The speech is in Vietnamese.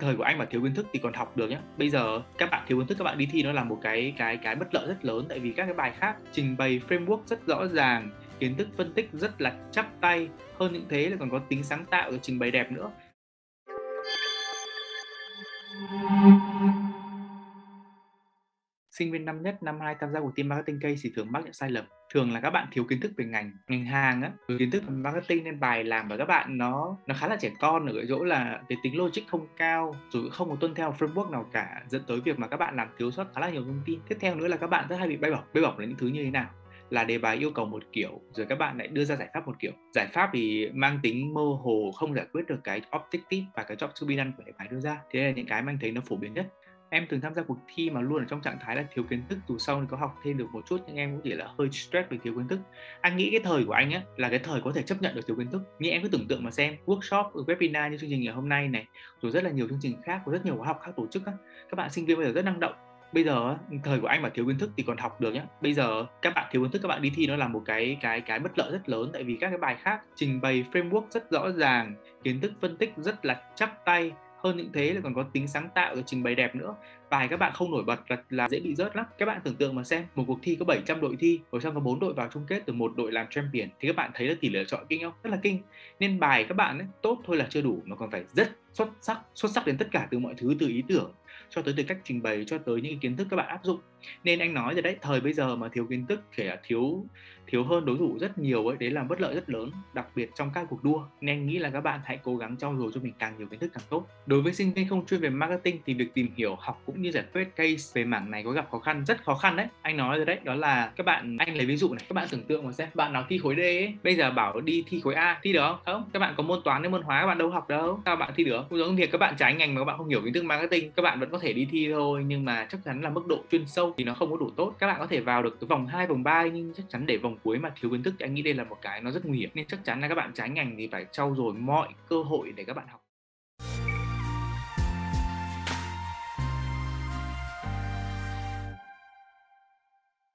Thời của anh mà thiếu kiến thức thì còn học được nhá. Bây giờ các bạn thiếu kiến thức các bạn đi thi nó là một cái cái cái bất lợi rất lớn tại vì các cái bài khác trình bày framework rất rõ ràng, kiến thức phân tích rất là chắc tay, hơn những thế là còn có tính sáng tạo và trình bày đẹp nữa. Sinh viên năm nhất, năm 2 tham gia cuộc thi marketing case thì thường mắc những sai lầm. Thường là các bạn thiếu kiến thức về ngành ngành hàng á, về kiến thức về marketing nên bài làm và các bạn nó nó khá là trẻ con ở cái chỗ là cái tính logic không cao, rồi không có tuân theo framework nào cả, dẫn tới việc mà các bạn làm thiếu sót khá là nhiều thông tin. Tiếp theo nữa là các bạn rất hay bị bay bổng. Bay bổng là những thứ như thế nào? là đề bài yêu cầu một kiểu rồi các bạn lại đưa ra giải pháp một kiểu giải pháp thì mang tính mơ hồ không giải quyết được cái objective và cái job to be done của đề bài đưa ra thế là những cái mà anh thấy nó phổ biến nhất em từng tham gia cuộc thi mà luôn ở trong trạng thái là thiếu kiến thức, dù sau thì có học thêm được một chút nhưng em cũng chỉ là hơi stress về thiếu kiến thức. Anh nghĩ cái thời của anh á, là cái thời có thể chấp nhận được thiếu kiến thức. Nhưng em cứ tưởng tượng mà xem workshop, webinar như chương trình ngày hôm nay này, rồi rất là nhiều chương trình khác có rất nhiều khóa học khác tổ chức á, các bạn sinh viên bây giờ rất năng động. Bây giờ thời của anh mà thiếu kiến thức thì còn học được nhá. Bây giờ các bạn thiếu kiến thức, các bạn đi thi nó là một cái cái cái bất lợi rất lớn tại vì các cái bài khác trình bày framework rất rõ ràng, kiến thức phân tích rất là chắc tay hơn những thế là còn có tính sáng tạo và trình bày đẹp nữa. Bài các bạn không nổi bật là, là dễ bị rớt lắm. Các bạn tưởng tượng mà xem một cuộc thi có 700 đội thi ở trong có bốn đội vào chung kết từ một đội làm champion thì các bạn thấy là tỷ lệ chọn kinh không rất là kinh. Nên bài các bạn ấy tốt thôi là chưa đủ mà còn phải rất xuất sắc xuất sắc đến tất cả từ mọi thứ từ ý tưởng cho tới từ cách trình bày cho tới những kiến thức các bạn áp dụng. Nên anh nói rồi đấy thời bây giờ mà thiếu kiến thức kể là thiếu thiếu hơn đối thủ rất nhiều ấy đấy là bất lợi rất lớn đặc biệt trong các cuộc đua. Nên anh nghĩ là các bạn hãy cố gắng trau dồi cho mình càng nhiều kiến thức càng tốt. Đối với sinh viên không chuyên về marketing thì việc tìm hiểu học cũng như giải quyết case về mảng này có gặp khó khăn rất khó khăn đấy. Anh nói rồi đấy đó là các bạn anh lấy ví dụ này các bạn tưởng tượng mà xem bạn nào thi khối D ấy, bây giờ bảo đi thi khối A thi được không? Không? Các bạn có môn toán hay môn hóa các bạn đâu học đâu sao bạn thi được? Cũng giống việc các bạn trái ngành mà các bạn không hiểu kiến thức marketing các bạn vẫn có thể đi thi thôi nhưng mà chắc chắn là mức độ chuyên sâu thì nó không có đủ tốt. Các bạn có thể vào được cái vòng 2, vòng 3 nhưng chắc chắn để vòng cuối mà thiếu kiến thức, thì anh nghĩ đây là một cái nó rất nguy hiểm. Nên chắc chắn là các bạn trái ngành thì phải trau dồi mọi cơ hội để các bạn học